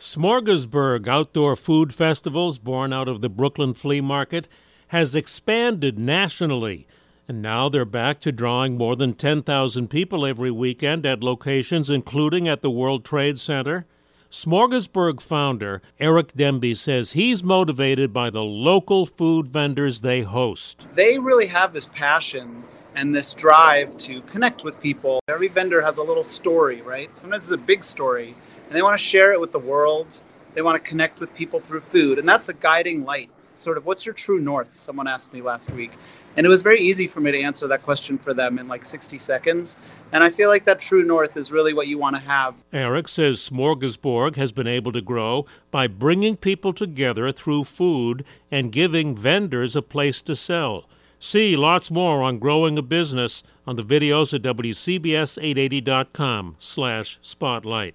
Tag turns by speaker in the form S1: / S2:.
S1: Smorgasburg Outdoor Food Festivals, born out of the Brooklyn Flea Market, has expanded nationally. And now they're back to drawing more than 10,000 people every weekend at locations including at the World Trade Center. Smorgasburg founder Eric Demby says he's motivated by the local food vendors they host.
S2: They really have this passion and this drive to connect with people. Every vendor has a little story, right? Sometimes it's a big story, and they want to share it with the world. They want to connect with people through food, and that's a guiding light. Sort of, what's your true north? Someone asked me last week, and it was very easy for me to answer that question for them in like 60 seconds. And I feel like that true north is really what you want to have.
S1: Eric says Smorgasburg has been able to grow by bringing people together through food and giving vendors a place to sell. See lots more on growing a business on the videos at WCBS880.com slash spotlight.